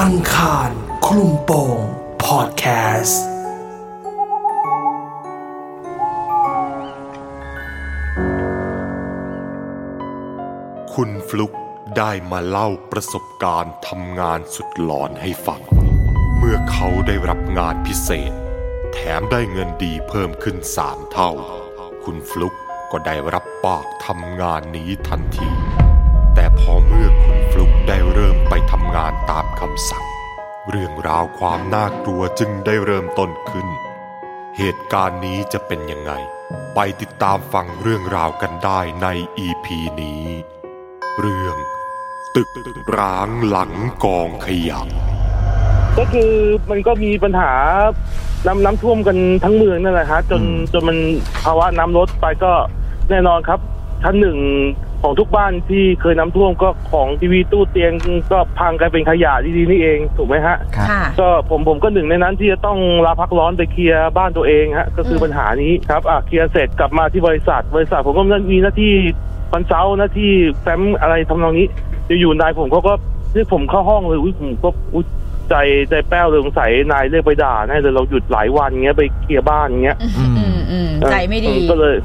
อังคารคลุมโปงพอดแคสต์คุณฟลุกได้มาเล่าประสบการณ์ทำงานสุดหลอนให้ฟัง เมื่อเขาได้รับงานพิเศษ แถมได้เงินดีเพิ่มขึ้นสามเท่า คุณฟลุกก็ได้รับปากทำงานนี้ทันที แต่พอเมื่อคุณฟลุกได้เริ่มไปทำงานตามคำสั่ง เรื่องราวความน่ากลัวจึงได้เริ่มต้นขึ้น เหตุการณ์นี้จะเป็นยังไง ไปติดตามฟังเรื่องราวกันได้ใน EP นี้ เรื่องตึกร้างหลังกองขยะก็คือมันก็มีปัญหาน้ำน้ำท่วมกันทั้งเมืองนั่นแหละฮะจนจนมันภาวะน้ำลดไปก็แน่นอนครับ ชั้นหนึ่ง ของทุกบ้านที่เคยน้ำท่วมก็ของทีวีตู้เตียงก็พังกลายเป็นขยะดีๆนี่เองถูกไหมฮะค่ะก็ผมผมก็หนึ่งในนั้นที่จะต้องลาพักร้อนไปเคลียร์บ้านตัวเองฮะก็คือมปัญหานี้ครับอะเคลียร์เสร็จกลับมาที่บริษัท บริษัทผมก็มีหน้าที่วันเสาร์หน้าที่แฟ้มอะไรทำนองนี้อยู่ๆนายผมเขาก็เรียกผมเข้าห้องเลยอุ้ยผมก็อุ้ยใจใจแป้วเลยสงสัยนายเรียกไปด่าแน่เลยเราหยุดหลายวันเงี้ยไปเคลียร์บ้านเงี้ยอืมอืมใจไม่ดีเออก็เลย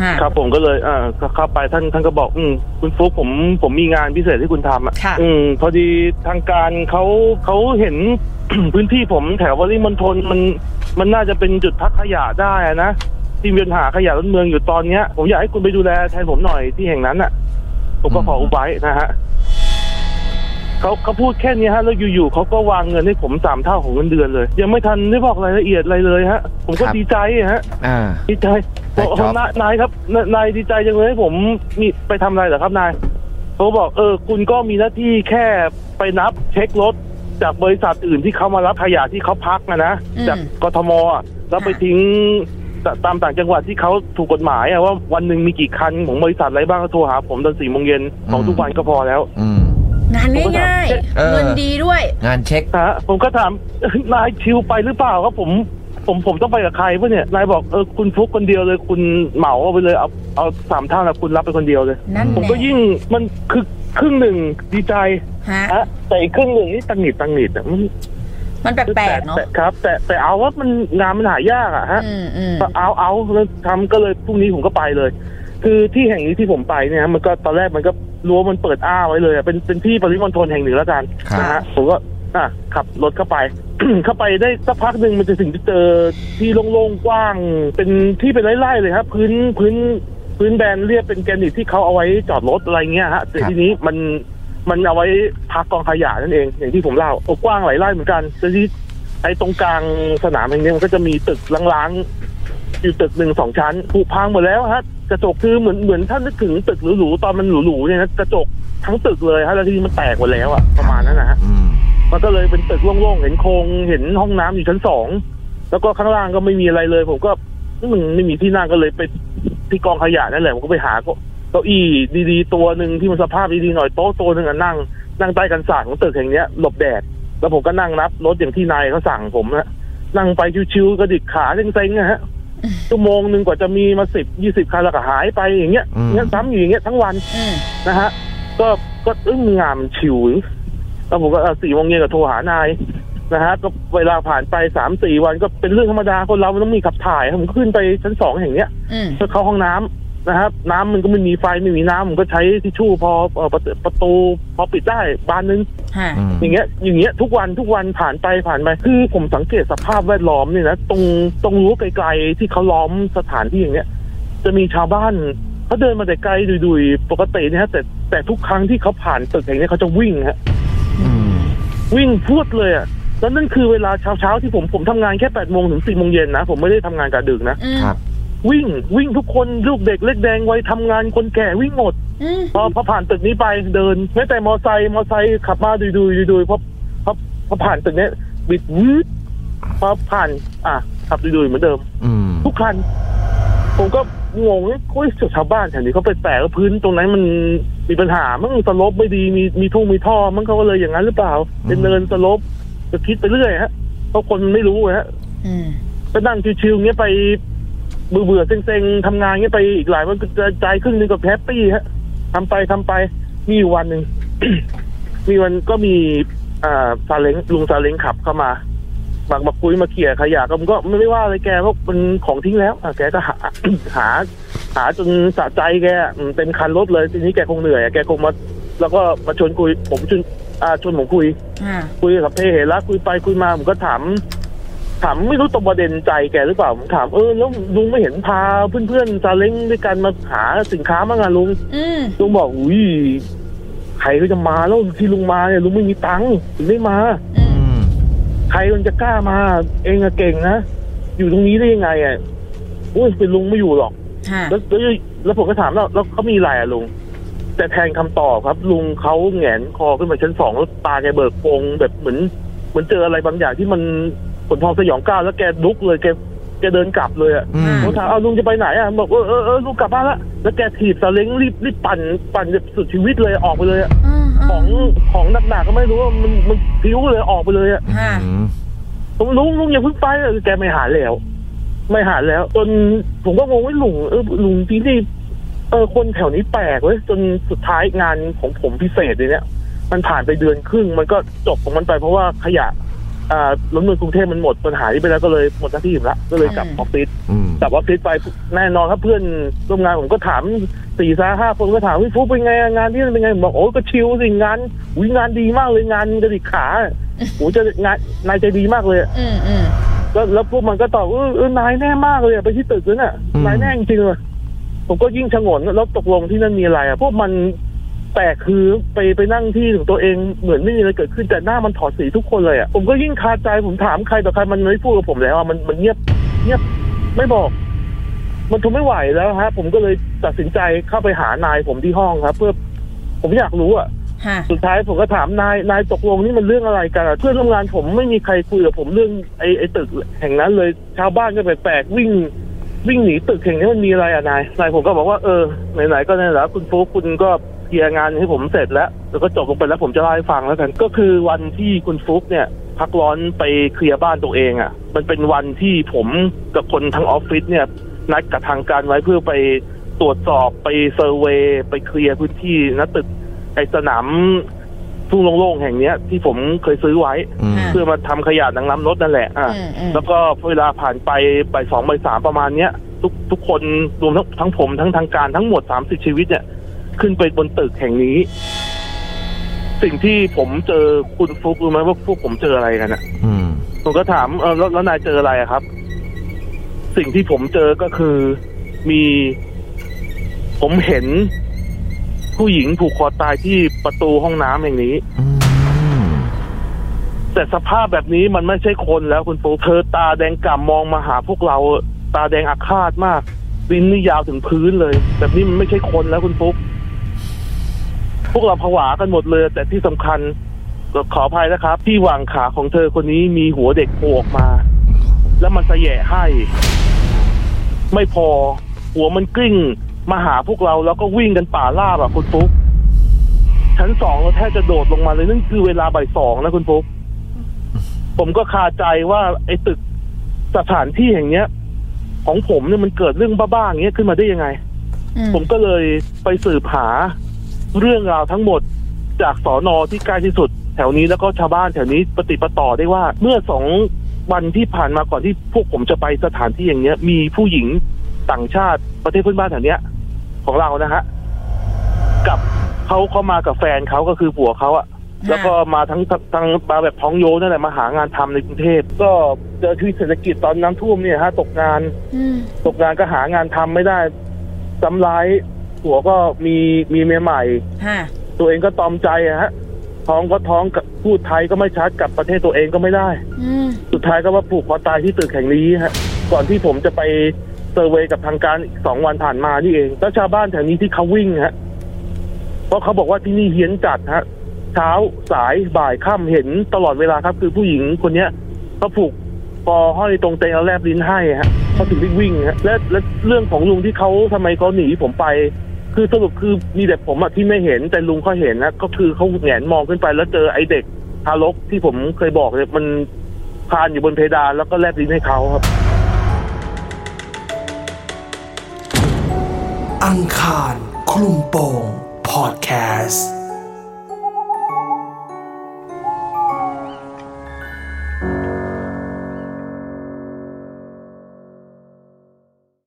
ค่ะครับผมก็เลยอ่าก็เข้าไปท่านท่านก็บอก อืมคุณฟลุกผมผมมีงานพิเศษที่คุณทำอะค่ะอืมพอดีทางการเขาเขาเห็นพื้นที่ผมแถววริมณฑลมันมันน่าจะเป็นจุดพักขยะได้อะนะที่มีปัญหาขยะล้นเมืองอยู่ตอนเนี้ย ผมอยากให้คุณไปดูแลแทนผมหน่อยที่แห่งนั้นอะ ผมก็ขออุบไว้นะฮะเขาเขาพูดแค่นี้ฮะแล้วอยู่ๆเขาก็วางเงินให้ผมสามเท่าของเงินเดือนเลย ยังไม่ทันได้บอกรายละเอียดอะไรเลยฮะ ผมก็ครับดีใจฮะอ่าดีใจ ได้บอกครับนายนายครับนายนายดีใจจังเลยให้ผมมีไปทำอะไรเหรอครับนายเขาบอกเออ คุณก็มีหน้าที่แค่ไปนับเช็ครถ จากบริษัทอื่นที่เขามารับขยะที่เขาพักนะนะอืม จากกทมอะแล้วไปค่ะทิ้งตตามต่างจังหวัดที่เขาถูกกฎหมายอะว่าวันหนึ่งมีกี่คันของบริษัทอะไรบ้างก็โทรหาผมตอนสี่โมงเย็นของอืมทุกวันก็พอแล้ว อืม งานง่ายเออๆเงินดีด้วย งานเช็ค ฮะผมก็ถาม นายชิวไปหรือเปล่าครับผม ผมผมต้องไปกับใครปะเนี่ยนายบอกเออคุณฟลุกคนเดียวเลยคุณเหมาเอาไปเลยเอาเอาสามเท่านะคุณรับไปคนเดียวเลย นั่นผมแหก็ละยิ่งมันคือครึ่งหนึ่งดีใจฮะฮะแต่อีกครึ่งหนึ่งนี่ตังหนิดตังหนิดอะมันมันแปลกๆเนาะ แต่ครับ แต่แต่เอาว่ามันงานมันหายากอะฮะอืมอืมก็เอาเอาแล้วทำก็เลยพรุ่งนี้ผมก็ไปเลย คือที่แห่งนี้ที่ผมไปเนี่ยฮะมันก็ตอนแรกมันก็รั้วมันเปิดอ้าไว้เลยอะเป็นเป็นที่ปริมณฑลแห่งหนึ่งแล้วกันครับ นะฮะผมก็ อะขับรถเข้าไป เข้าไปได้สักพักหนึ่งมันจะถึงจะเจอที่โล่งๆกว้าง เป็นที่เป็นไร่ๆเลยครับ พื้นพื้นพื้นแบนเรียบเป็นแกรนิตที่เขาเอาไว้จอดรถอะไรเงี้ยฮะแต่ทีนี้มันมันเอาไว้พักกองขยะนั่นเอง อย่างที่ผมเล่าโอ้กว้างหลายไร่เหมือนกันแต่ที่ไอ้ตรงกลางสนามแห่งนี้มันก็จะมีตึกล้างๆอยู่ตึกหนึ่งสองชั้นผุพังหมดแล้วฮะกระจกคือเหมือนเหมือนถ้านึกถึงตึกหรูๆตอนมันหรูๆเนี่ยนะกระจกทั้งตึกเลยฮะแล้วทีนี้มันแตกหมดแล้วอะประมาณนั้นนะฮะอื มมันก็เลยเป็นตึกโล่งๆ เห็นโครงเห็นห้องน้ำอยู่ชั้นสอง แล้วก็ข้างล่างก็ไม่มีอะไรเลย ผมก็มันไม่มีที่นั่งก็เลยไปที่กองขยะนั่นแหละผมก็ไปหาเก็เก้าอี้ดีๆ ตัวหนึ่งที่มันสภาพดีๆหน่อยโต๊ะตัวหนึ่งอะนั่ง นั่งใต้กันศาสตร์ของตึกแห่งเนี้ยหลบแดด แล้วผมก็นั่งนับรถอย่างที่นายเขาสั่งผมนะนั่งไปชิวๆกระดิกขาเซ็งๆนะฮะชั่วโมงหนึ่งกว่าจะมีมาสิบยี่สิบคันแล้วก็หายไปอย่างเงี้ยอืมเงี้ยซ้ำอยู่อย่างเงี้ยทั้งวันอืมนะฮะก็ก็อึ้งงามนชิว แล้วผมก็เออสี่โมงเย็นก็โทรหานายนะฮะก็เวลาผ่านไปสามสี่วันก็เป็นเรื่องธรรมดาคนเรามันต้องมีขับถ่ายผมก็ขึ้นไปชั้นสองแห่งเนี้ยอืมเพื่อเข้าห้องน้ำนะครับ น้ำมันก็ไม่มีไฟไม่มีน้ำผมก็ใช้ทิชชู่พอเอ่อประตูประตูพอปิดได้บานนึงฮะอืมอย่างเงี้ย อย่างเงี้ยทุกวันทุกวันผ่านไปผ่านไปคือผมสังเกตสภาพแวดล้อมเนี่ยนะตรงตรงรั้วไกลๆที่เขาล้อมสถานที่อย่างเงี้ย จะมีชาวบ้านเขาเดินมาแต่ไกลดุยๆปกติเนี่ยฮะแต่แต่ทุกครั้งที่เขาผ่านตึกแห่งเนี้ยเขาจะวิ่งฮะอืม วิ่งพรวดเลยอะแล้วนั่นคือเวลาเช้าๆที่ผมผมทำงานแค่แปดโมงถึงสี่โมงเย็นนะ ผมไม่ได้ทำงานกะดึกนะอืมครับวิ่งวิ่งทุกคนลูกเด็กเล็กแดงวัยทำงานคนแก่วิ่งหมดอืมพอพอผ่านตึกนี้ไปเดินแม้แต่มอไซค์มอไซค์ขับมาดุยดุยดุยๆพอพอพอผ่านตึกเนี้ยบิดวืดพอผ่าน อะขับดุยดุยๆเหมือนเดิมอืมทุกคัน ผมก็งงเฮ้ยชาวบ้านแถวนี้เขาไปแปลกว่าพื้นตรงนั้นมันมีปัญหามั้งสลบไม่ดีมีมีทุ่งมีท่อมั้งเขาก็เลยอย่างนั้นหรือเปล่า เป็นเนินสลบก็คิดไปเรื่อยฮะเพราะคนมันไม่รู้ฮะอืมก็นั่งชิวๆเงี้ยไปเบื่อๆเซ็งๆทำงานเงี้ยไปอีกหลายวันก็ใจครึ่งหนึงก็แฮปปี้ฮะทำไปทำไปมีอยู่วันหนึ่งมีวันก็มีอ่าซาเล้งลุงซาเล้งขับเข้ามา มามาคุยมาเขี่ยขยะก็ผมก็ไม่ได้ว่าอะไรแกเพราะมันของทิ้งแล้วอะแกก็หา หา หาจนสะใจแกอืมเต็มคันรถเลยทีนี้แกคงเหนื่อยอะแกคงมา แล้วก็มาชวนคุย ผมชวนอ่าชวนผมคุยค่ะคุยกับเพเหระคุยไปคุยมาผมก็ถาม ถามไม่รู้ตรงประเด็นใจแกหรือเปล่าผมถามเออแล้วลุงไม่เห็นพาเพื่อนๆซาเล้งด้วยกันมาหาสินค้าบ้างอะลุง อืมลุงบอกอุ้ยใครก็จะมาแล้วที่ลุงมาเนี่ยลุงไม่มีตังค์ถึงไม่มา อือืมมใค รมันจะกล้ามา เองอะเก่งนะอยู่ตรงนี้ได้ยังไงอะอุ้ยเป็นลุงไม่อยู่หรอกค่ะแล้วแล้วแล้วผมก็ถามแล้วแล้วเขามีอะไรอะลุงแต่แทนคำตอบครับ ลุงเขาแหงนคอขึ้นมาชั้นสองแล้วตาแกเบิกโพรงแบบเหมือนเหมือนเจออะไรบางอย่างที่มันขนพองสยองก้าวแล้วแกลุกเลยแกแกเดินกลับเลยอะอืมผมถามเอาลุงจะไปไหนอะบอกเออเออเออลุงกลับบ้านละแล้วแกถีบซาเล้งรีบรีบปั่นปั่นแบบสุดชีวิตเลยออกไปเลยอะอืม ของของหนักๆก็ไม่รู้ว่ามันมันพิ้วเลยออกไปเลยอะค่ะอืมผมลุงลุงอย่าเพิ่งไปอะแกไม่หาแล้ว ไม่หาแล้ว จนผมก็งงว่าลุงเออลุงที่นี่เออคนแถวนี้แปลกเว้ยจนสุดท้ายงานของผมพิเศษเลยเนี่ยมันผ่านไปเดือนครึ่งมันก็จบของมันไปเพราะว่าขยะ อ่ารถเมืองกรุงเทพมันหมดปัญหานี้ไปแล้วก็เลยหมดหน้าที่อยู่แล้วก็เลยกลับอืมออฟฟิศอืม กลับออฟฟิศไปแน่นอนครับเพื่อนร่วมงานผมก็ถามสี่สาห้าคนก็ถามวิฟุกเป็นไงอะงานที่นั่นเป็นไงผมบอกโอ้ก็ชิลสิงานวิงานดีมากเลยงานกระดิกขาโอ้จะงานนายใจดีมากเลยอะอืมอืมแล้วแล้วพวกมันก็ตอบเออเออนายแน่มากเลยอะไปที่ตึกนั้นน่ะนายแน่จริงๆเลยผมก็ยิ่งชงนแล้วตกลงที่นั่นมีอะไรอะพวกมัน แปลกคือไปไปนั่งที่ของตัวเองเหมือนไม่มีอะไรเกิดขึ้นแต่หน้ามันถอดสีทุกคนเลยอะผมก็ยิ่งคาใจผมถามใครต่อใครมันไม่พูดกับผมแล้วอะมันมันเงียบเงียบไม่บอก มันทนไม่ไหวแล้วฮะ ผมก็เลยตัดสินใจเข้าไปหานายผมที่ห้องครับ เพื่อผมอยากรู้อะค่ะสุดท้ายผมก็ถามนายนายตกลงนี่มันเรื่องอะไรกันอะเพื่อนร่วมงานผมไม่มีใครคุยกับผมเรื่องไอ้ไอ้ตึกแห่งนั้นเลยชาวบ้านก็แปลกๆวิ่งวิ่งหนีตึกแห่งนี้มันมีอะไรอะนายนายผมก็บอกว่าเออไหนๆก็นั่นแหละคุณฟุกคุณก็ เคลียร์งานให้ผมเสร็จแล้ว แล้วก็จบลงไปแล้วผมจะเล่าให้ฟังแล้วกัน ก็คือวันที่คุณฟุกเนี่ยพักร้อนไปเคลียร์บ้านตัวเองอะมันเป็นวันที่ผมกับคนทั้งออฟฟิศเนี่ยนัดกับทางการไว้เพื่อไปตรวจสอบไปเซอร์เวย์ไปเคลียร์พื้นที่นะตึกไอสนามทุ่งโล่งๆแห่งเนี้ย ที่ผมเคยซื้อไว้อืมเพื่อมาทำขยะหนังน้ำรถนั่นแหละอะอืมอืมแล้วก็เวลาผ่านไปบ่ายสองบ่ายสามประมาณเนี้ยทุกทุกคนรวมทั้งทั้งผมทั้งทางการทั้งหมดสามสิบชีวิตเนี่ย ขึ้นไปบนตึกแห่งนี้ สิ่งที่ผมเจอคุณฟลุกรู้ไหมว่าพวกผมเจออะไรกันอะอืมผมก็ถามเออแล้วแล้วนายเจออะไรอะครับ สิ่งที่ผมเจอก็คือมีผมเห็นผู้หญิงผูกคอตายที่ประตูห้องน้ำแห่งนี้ อืมแต่สภาพแบบนี้มันไม่ใช่คนแล้วคุณปูเธอตาแดงก่ำมองมาหาพวกเรา ตาแดงอาฆาตมากลิ้นนี่ยาวถึงพื้นเลย แบบนี้มันไม่ใช่คนแล้วคุณปุ๊กพ วกเราผวากันหมดเลย แต่ที่สำคัญก็ขออภัยนะครับ ที่หว่างขาของเธอคนนี้มีหัวเด็กโผล่ออกมา แล้วมันสะแยะให้ ไม่พอ หัวมันกลิ้ง มาหาพวกเราแล้วก็วิ่งกันป่าล่าแบบคุณปุ๊กชั้นสองเราแทบจะโดดลงมาเลยนั่นคือเวลาบ่ายสองนะคุณปุ๊กผมก็คาใจว่าไอ้ตึกสถานที่แห่งเนี้ย ของผมเนี่ยมันเกิดเรื่องบ้าๆอย่างเงี้ยขึ้นมาได้ยังไงอืมผมก็เลยไปสืบหา เรื่องราวทั้งหมดจากสอนอที่ใกล้ที่สุด แถวนี้แล้วก็ชาวบ้านแถวนี้ปฏิดปต่อได้ว่า เมื่อสองวันที่ผ่านมาก่อนที่พวกผมจะไปสถานที่อย่างเนี้ย มีผู้หญิงต่างชาติประเทศเพื่อนบ้านแถวเนี้ย ของเรานะฮะกับเขาเขามากับแฟนเขาก็คือผัวเขาอะแล้วก็มาทั้งทั้งทั้งมาแบบท้องโยนั่นแหละมาหางานทำในกรุงเทพก็เจอชีวิตเศรษฐกิจตอนน้ำท่วมเนี่ยฮะตกงานอืมตกงานก็หางานทำไม่ได้ซ้ำร้าย ผัวก็มีมีเมียใหม่ ค่ะ ตัวเองก็ตอมใจอะฮะ ท้องก็ท้องกับพูดไทยก็ไม่ชัดกลับประเทศตัวเองก็ไม่ได้ อืม สุดท้ายก็ว่าผูกคอตายที่ตึกแห่งนี้ฮะ ก่อนที่ผมจะไปเซอร์เวย์กับทางการอีกสองวันผ่านมานี่เองแล้วชาวบ้านแถวนี้ที่เขาวิ่งฮะ เพราะเขาบอกว่าที่นี่เฮี้ยนจัดฮะ เช้าสายบ่ายค่ำเห็นตลอดเวลาครับ คือผู้หญิงคนเนี้ยเขาผูกคอห้อยตรงเตงแล้วแลบลิ้นให้ฮะเขาถึงได้วิ่งฮะและและเรื่องของลุงที่เขาทำไมเขาหนีผมไป คือสรุปคือมีแต่ผมอะที่ไม่เห็นแต่ลุงเขาเห็นนะก็คือเขาแหงนมองขึ้นไปแล้วเจอไอ้เด็กทารกที่ผมเคยบอกเนี่ยมันคลานอยู่บนเพดานแล้วก็แลบลิ้นให้เขาครับ อังคารคลุมโปงพอดแคสต์